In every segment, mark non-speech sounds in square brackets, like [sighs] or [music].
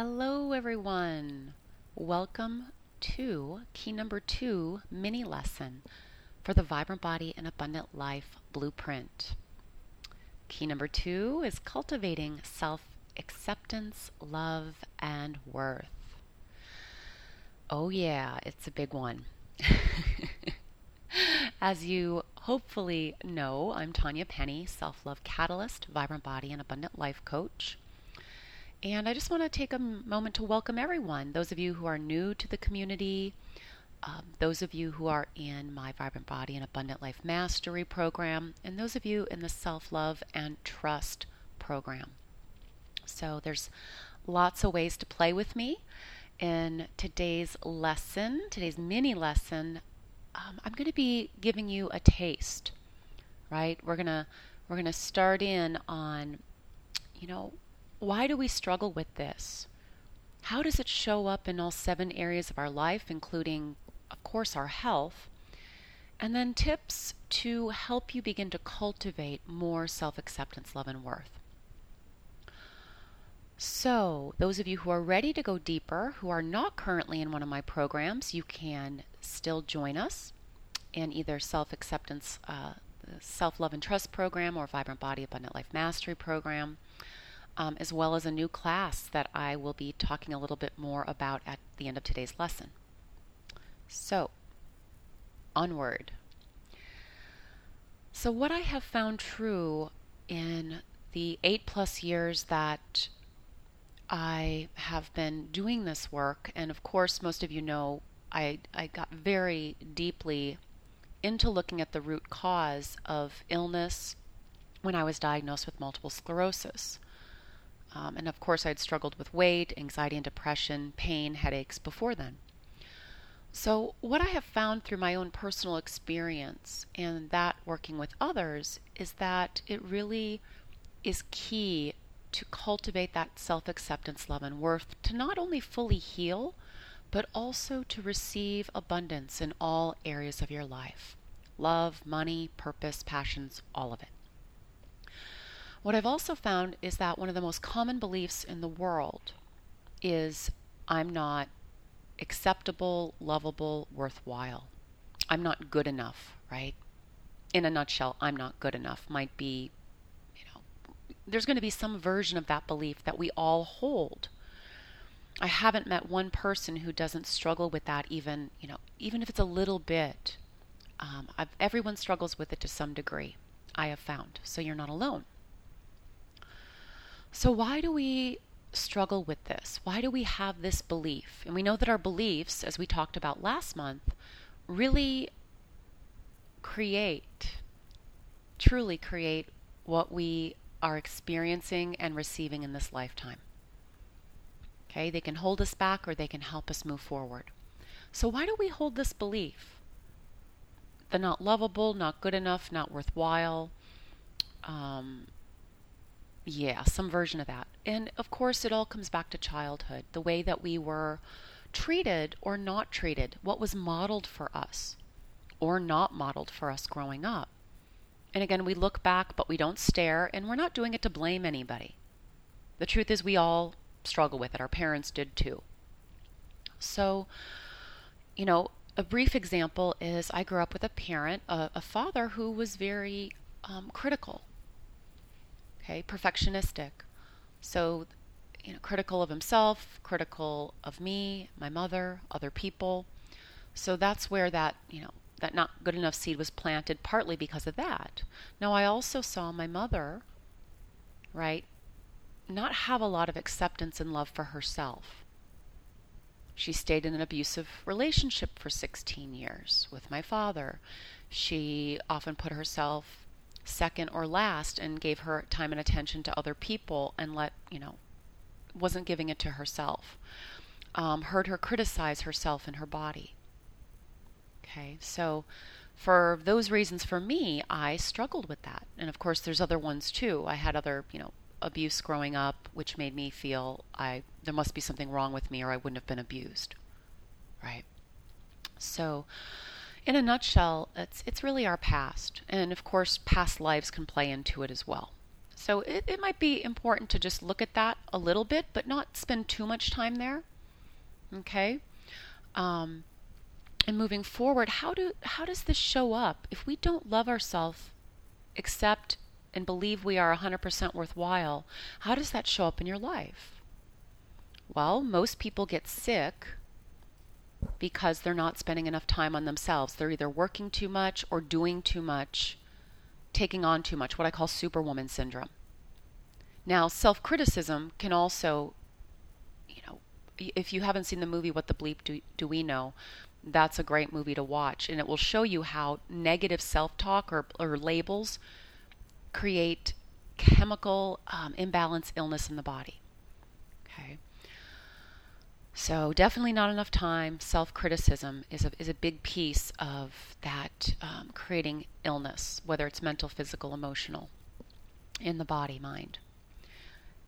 Hello, everyone. Welcome to key number two mini lesson for the Vibrant Body and Abundant Life Blueprint. Key number two is cultivating self acceptance, love, and worth. Oh, yeah, it's a big one. [laughs] As you hopefully know, I'm Tanya Penny, self love catalyst, vibrant body, and abundant life coach. And I just want to take a moment to welcome everyone those of you who are new to the community, um, those of you who are in my Vibrant Body and Abundant Life Mastery program, and those of you in the Self Love and Trust program. So there's lots of ways to play with me. In today's lesson, today's mini lesson, um, I'm going to be giving you a taste, right? We're gonna we're gonna start in on, you know, why do we struggle with this? How does it show up in all seven areas of our life, including, of course, our health? And then tips to help you begin to cultivate more self acceptance, love, and worth. So, those of you who are ready to go deeper, who are not currently in one of my programs, you can still join us in either self acceptance, uh, self love and trust program, or Vibrant Body Abundant Life Mastery program um, as well as a new class that I will be talking a little bit more about at the end of today's lesson. So, onward. So, what I have found true in the eight plus years that I have been doing this work, and of course, most of you know I, I got very deeply into looking at the root cause of illness when I was diagnosed with multiple sclerosis. Um, and of course, I'd struggled with weight, anxiety and depression, pain, headaches before then. So, what I have found through my own personal experience and that working with others is that it really is key to cultivate that self acceptance, love, and worth to not only fully heal, but also to receive abundance in all areas of your life love, money, purpose, passions, all of it. What I've also found is that one of the most common beliefs in the world is I'm not acceptable, lovable, worthwhile. I'm not good enough, right? In a nutshell, I'm not good enough might be, you know, there's going to be some version of that belief that we all hold. I haven't met one person who doesn't struggle with that, even, you know, even if it's a little bit. Um, everyone struggles with it to some degree, I have found. So you're not alone. So, why do we struggle with this? Why do we have this belief? And we know that our beliefs, as we talked about last month, really create, truly create what we are experiencing and receiving in this lifetime. Okay, they can hold us back or they can help us move forward. So, why do we hold this belief? The not lovable, not good enough, not worthwhile, um, yeah, some version of that. And of course, it all comes back to childhood the way that we were treated or not treated, what was modeled for us or not modeled for us growing up. And again, we look back, but we don't stare, and we're not doing it to blame anybody. The truth is, we all struggle with it. Our parents did too. So, you know, a brief example is I grew up with a parent, a, a father who was very um, critical okay, perfectionistic. So, you know, critical of himself, critical of me, my mother, other people. So that's where that, you know, that not good enough seed was planted partly because of that. Now, I also saw my mother, right, not have a lot of acceptance and love for herself. She stayed in an abusive relationship for 16 years with my father. She often put herself second or last and gave her time and attention to other people and let, you know, wasn't giving it to herself. Um, heard her criticize herself and her body. Okay, so for those reasons, for me, I struggled with that. And of course, there's other ones too. I had other, you know, abuse growing up, which made me feel I there must be something wrong with me, or I wouldn't have been abused. Right. So, in a nutshell, it's it's really our past, and of course, past lives can play into it as well. So it, it might be important to just look at that a little bit, but not spend too much time there. Okay? Um, and moving forward, how do how does this show up? If we don't love ourselves, accept and believe we are 100% worthwhile, how does that show up in your life? Well, most people get sick because they're not spending enough time on themselves. They're either working too much or doing too much taking on too much, what I call superwoman syndrome. Now, self criticism can also, you know, if you haven't seen the movie What the Bleep Do, Do We Know, that's a great movie to watch. And it will show you how negative self talk or, or labels create chemical um, imbalance illness in the body. Okay. So definitely not enough time. Self-criticism is a is a big piece of that um, creating illness, whether it's mental, physical, emotional, in the body, mind.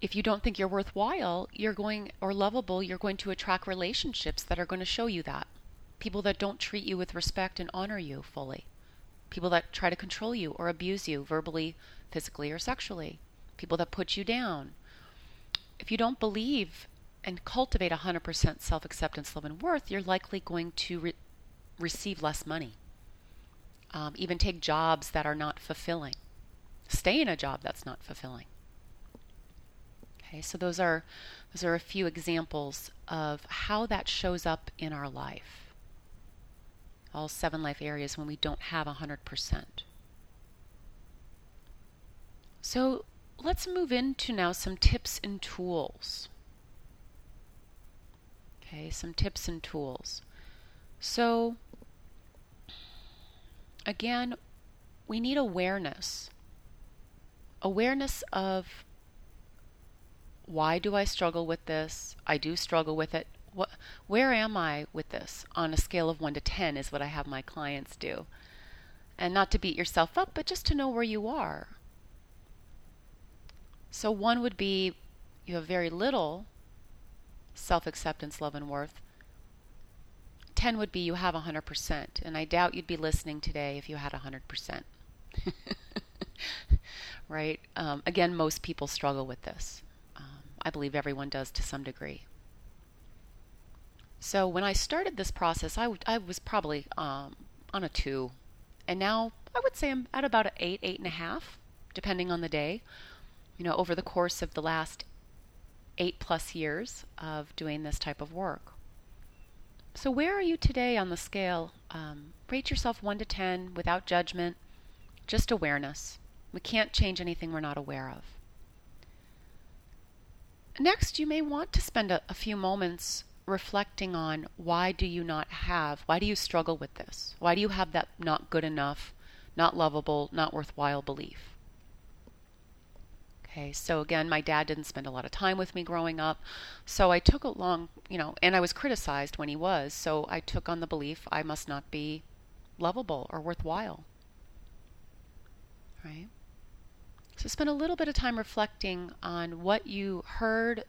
If you don't think you're worthwhile, you're going or lovable, you're going to attract relationships that are going to show you that. People that don't treat you with respect and honor you fully. People that try to control you or abuse you verbally, physically, or sexually. People that put you down. If you don't believe and cultivate 100% self acceptance, love, and worth, you're likely going to re- receive less money. Um, even take jobs that are not fulfilling. Stay in a job that's not fulfilling. Okay, so those are those are a few examples of how that shows up in our life. All seven life areas when we don't have 100%. So let's move into now some tips and tools. Okay, some tips and tools. So, again, we need awareness. Awareness of why do I struggle with this? I do struggle with it. What, where am I with this? On a scale of 1 to 10 is what I have my clients do. And not to beat yourself up, but just to know where you are. So, one would be you have very little self acceptance, love, and worth. 10 would be you have 100%. And I doubt you'd be listening today if you had 100%. [laughs] right? Um, again, most people struggle with this. Um, I believe everyone does to some degree. So when I started this process, I, w- I was probably um, on a two. And now I would say I'm at about an eight, eight and a half, depending on the day. You know, over the course of the last eight plus years of doing this type of work. So, where are you today on the scale? Um, rate yourself 1 to 10 without judgment, just awareness. We can't change anything we're not aware of. Next, you may want to spend a, a few moments reflecting on why do you not have, why do you struggle with this? Why do you have that not good enough, not lovable, not worthwhile belief? Okay, so again, my dad didn't spend a lot of time with me growing up. So I took a long, you know, and I was criticized when he was. So I took on the belief I must not be lovable or worthwhile. Right? So spend a little bit of time reflecting on what you heard,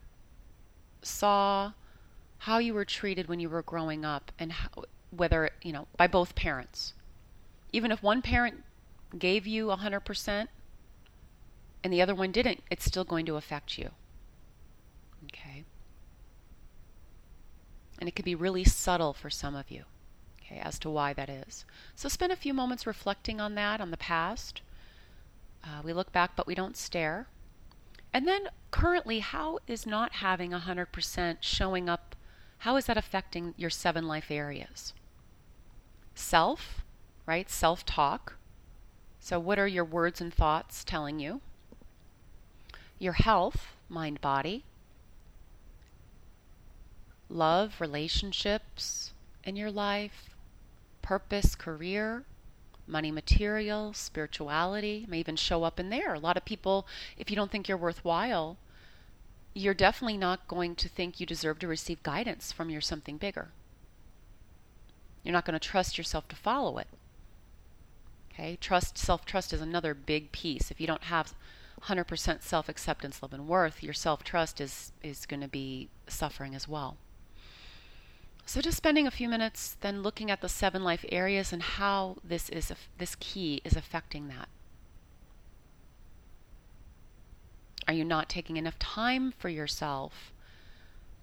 saw, how you were treated when you were growing up, and how, whether, you know, by both parents. Even if one parent gave you 100%, and the other one didn't, it's still going to affect you. Okay? And it can be really subtle for some of you, okay, as to why that is. So spend a few moments reflecting on that, on the past. Uh, we look back, but we don't stare. And then currently, how is not having 100% showing up? How is that affecting your seven life areas? Self, right? Self talk. So, what are your words and thoughts telling you? Your health, mind, body, love, relationships in your life, purpose, career, money, material, spirituality may even show up in there. A lot of people, if you don't think you're worthwhile, you're definitely not going to think you deserve to receive guidance from your something bigger. You're not going to trust yourself to follow it. Okay? Trust, self trust is another big piece. If you don't have 100% self-acceptance, love, and worth, your self-trust is is going to be suffering as well. So just spending a few minutes then looking at the seven life areas and how this is this key is affecting that. Are you not taking enough time for yourself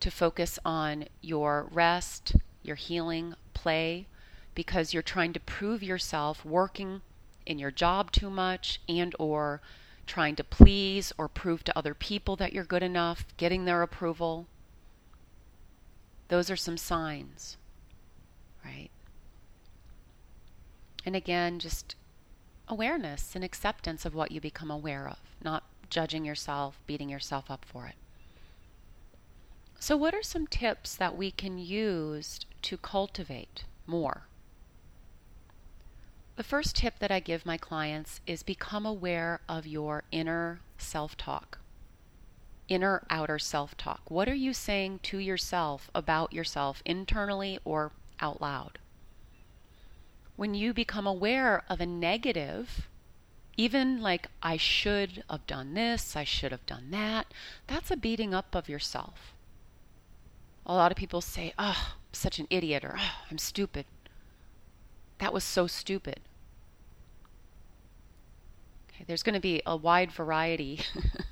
to focus on your rest, your healing, play, because you're trying to prove yourself working in your job too much and or trying to please or prove to other people that you're good enough, getting their approval. Those are some signs, right? And again, just awareness and acceptance of what you become aware of, not judging yourself, beating yourself up for it. So, what are some tips that we can use to cultivate more? The first tip that I give my clients is become aware of your inner self talk, inner outer self talk. What are you saying to yourself about yourself internally or out loud? When you become aware of a negative, even like, I should have done this, I should have done that, that's a beating up of yourself. A lot of people say, oh, I'm such an idiot, or oh, I'm stupid. That was so stupid. Okay, there's going to be a wide variety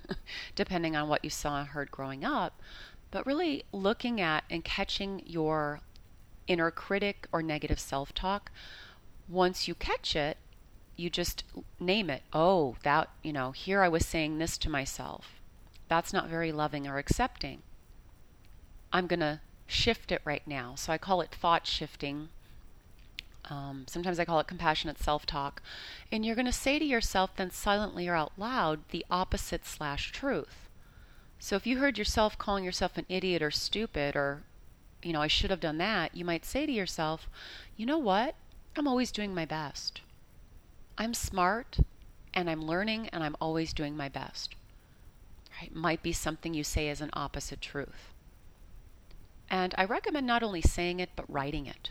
[laughs] depending on what you saw and heard growing up, but really looking at and catching your inner critic or negative self talk. Once you catch it, you just name it. Oh, that, you know, here I was saying this to myself. That's not very loving or accepting. I'm going to shift it right now. So I call it thought shifting. Um, sometimes I call it compassionate self talk. And you're going to say to yourself, then silently or out loud, the opposite slash truth. So if you heard yourself calling yourself an idiot or stupid or, you know, I should have done that, you might say to yourself, you know what? I'm always doing my best. I'm smart and I'm learning and I'm always doing my best. Right? Might be something you say as an opposite truth. And I recommend not only saying it, but writing it.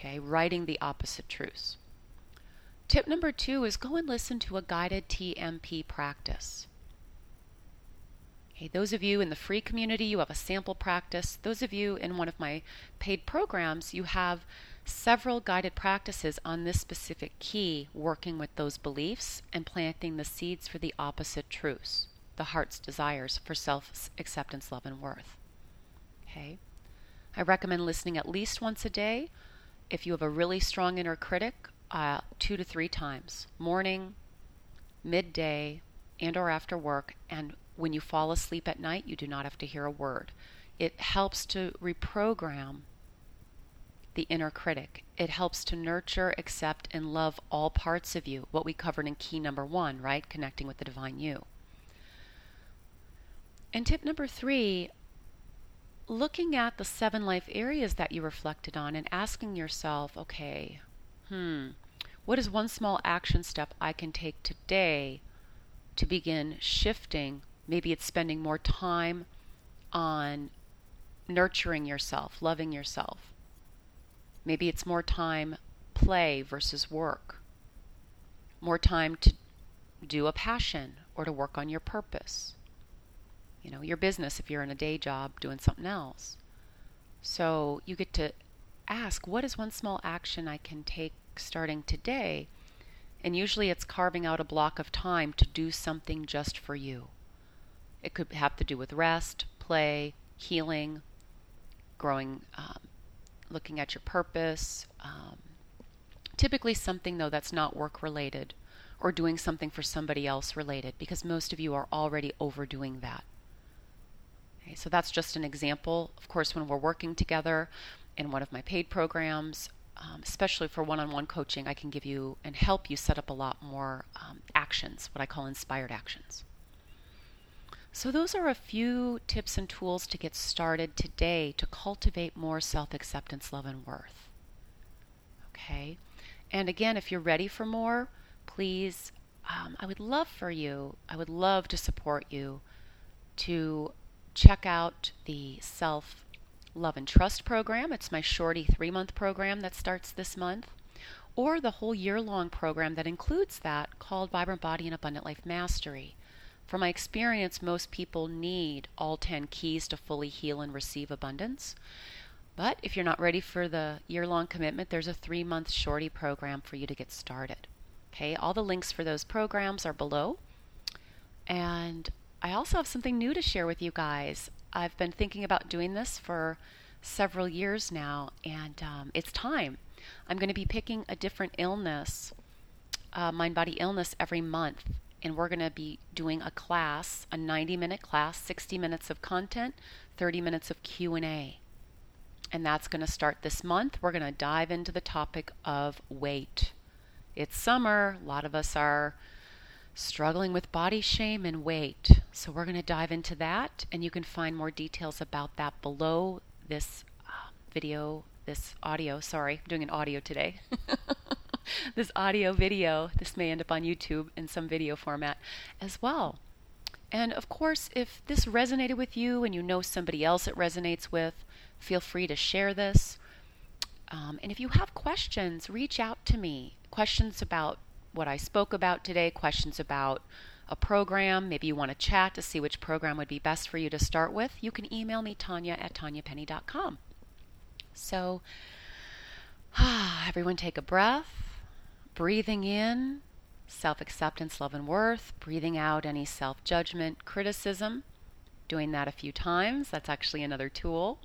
Okay, writing the opposite truths. Tip number two is go and listen to a guided TMP practice. Okay, those of you in the free community, you have a sample practice. Those of you in one of my paid programs, you have several guided practices on this specific key, working with those beliefs and planting the seeds for the opposite truths, the heart's desires for self acceptance, love, and worth. Okay? I recommend listening at least once a day. If you have a really strong inner critic, uh, two to three times morning, midday, and or after work. And when you fall asleep at night, you do not have to hear a word. It helps to reprogram the inner critic. It helps to nurture, accept, and love all parts of you, what we covered in key number one, right? Connecting with the divine you. And tip number three looking at the seven life areas that you reflected on and asking yourself, okay, hmm, what is one small action step I can take today to begin shifting? Maybe it's spending more time on nurturing yourself, loving yourself. Maybe it's more time play versus work. More time to do a passion or to work on your purpose you know, your business if you're in a day job doing something else. So you get to ask, what is one small action I can take starting today? And usually it's carving out a block of time to do something just for you. It could have to do with rest, play, healing, growing, um, looking at your purpose. Um, typically, something though that's not work related or doing something for somebody else related because most of you are already overdoing that. Okay, so that's just an example. Of course, when we're working together in one of my paid programs, um, especially for one on one coaching, I can give you and help you set up a lot more um, actions, what I call inspired actions. So, those are a few tips and tools to get started today to cultivate more self acceptance, love, and worth. Okay? And again, if you're ready for more, please, um, I would love for you, I would love to support you to check out the Self Love and Trust program. It's my shorty three month program that starts this month, or the whole year long program that includes that called Vibrant Body and Abundant Life Mastery. From my experience, most people need all 10 keys to fully heal and receive abundance. But if you're not ready for the year long commitment, there's a three month shorty program for you to get started. Okay, all the links for those programs are below. And I also have something new to share with you guys. I've been thinking about doing this for several years now, and um, it's time. I'm going to be picking a different illness, uh, mind body illness, every month, and we're going to be doing a class, a 90 minute class, 60 minutes of content, 30 minutes of Q&A. And that's going to start this month. We're going to dive into the topic of weight. It's summer. A lot of us are struggling with body shame and weight. So we're going to dive into that, and you can find more details about that below this uh, video, this audio. Sorry, I'm doing an audio today. [laughs] this audio video, this may end up on YouTube in some video format as well. And of course, if this resonated with you and you know somebody else it resonates with, feel free to share this. Um, and if you have questions, reach out to me. Questions about what I spoke about today, questions about a program, maybe you want to chat to see which program would be best for you to start with, you can email me, Tanya at tanyapenny.com. So, [sighs] everyone take a breath, breathing in self acceptance, love, and worth, breathing out any self judgment, criticism, doing that a few times. That's actually another tool.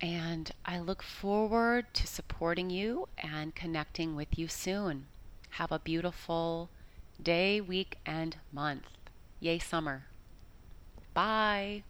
And I look forward to supporting you and connecting with you soon. Have a beautiful day, week, and month. Yay, summer. Bye.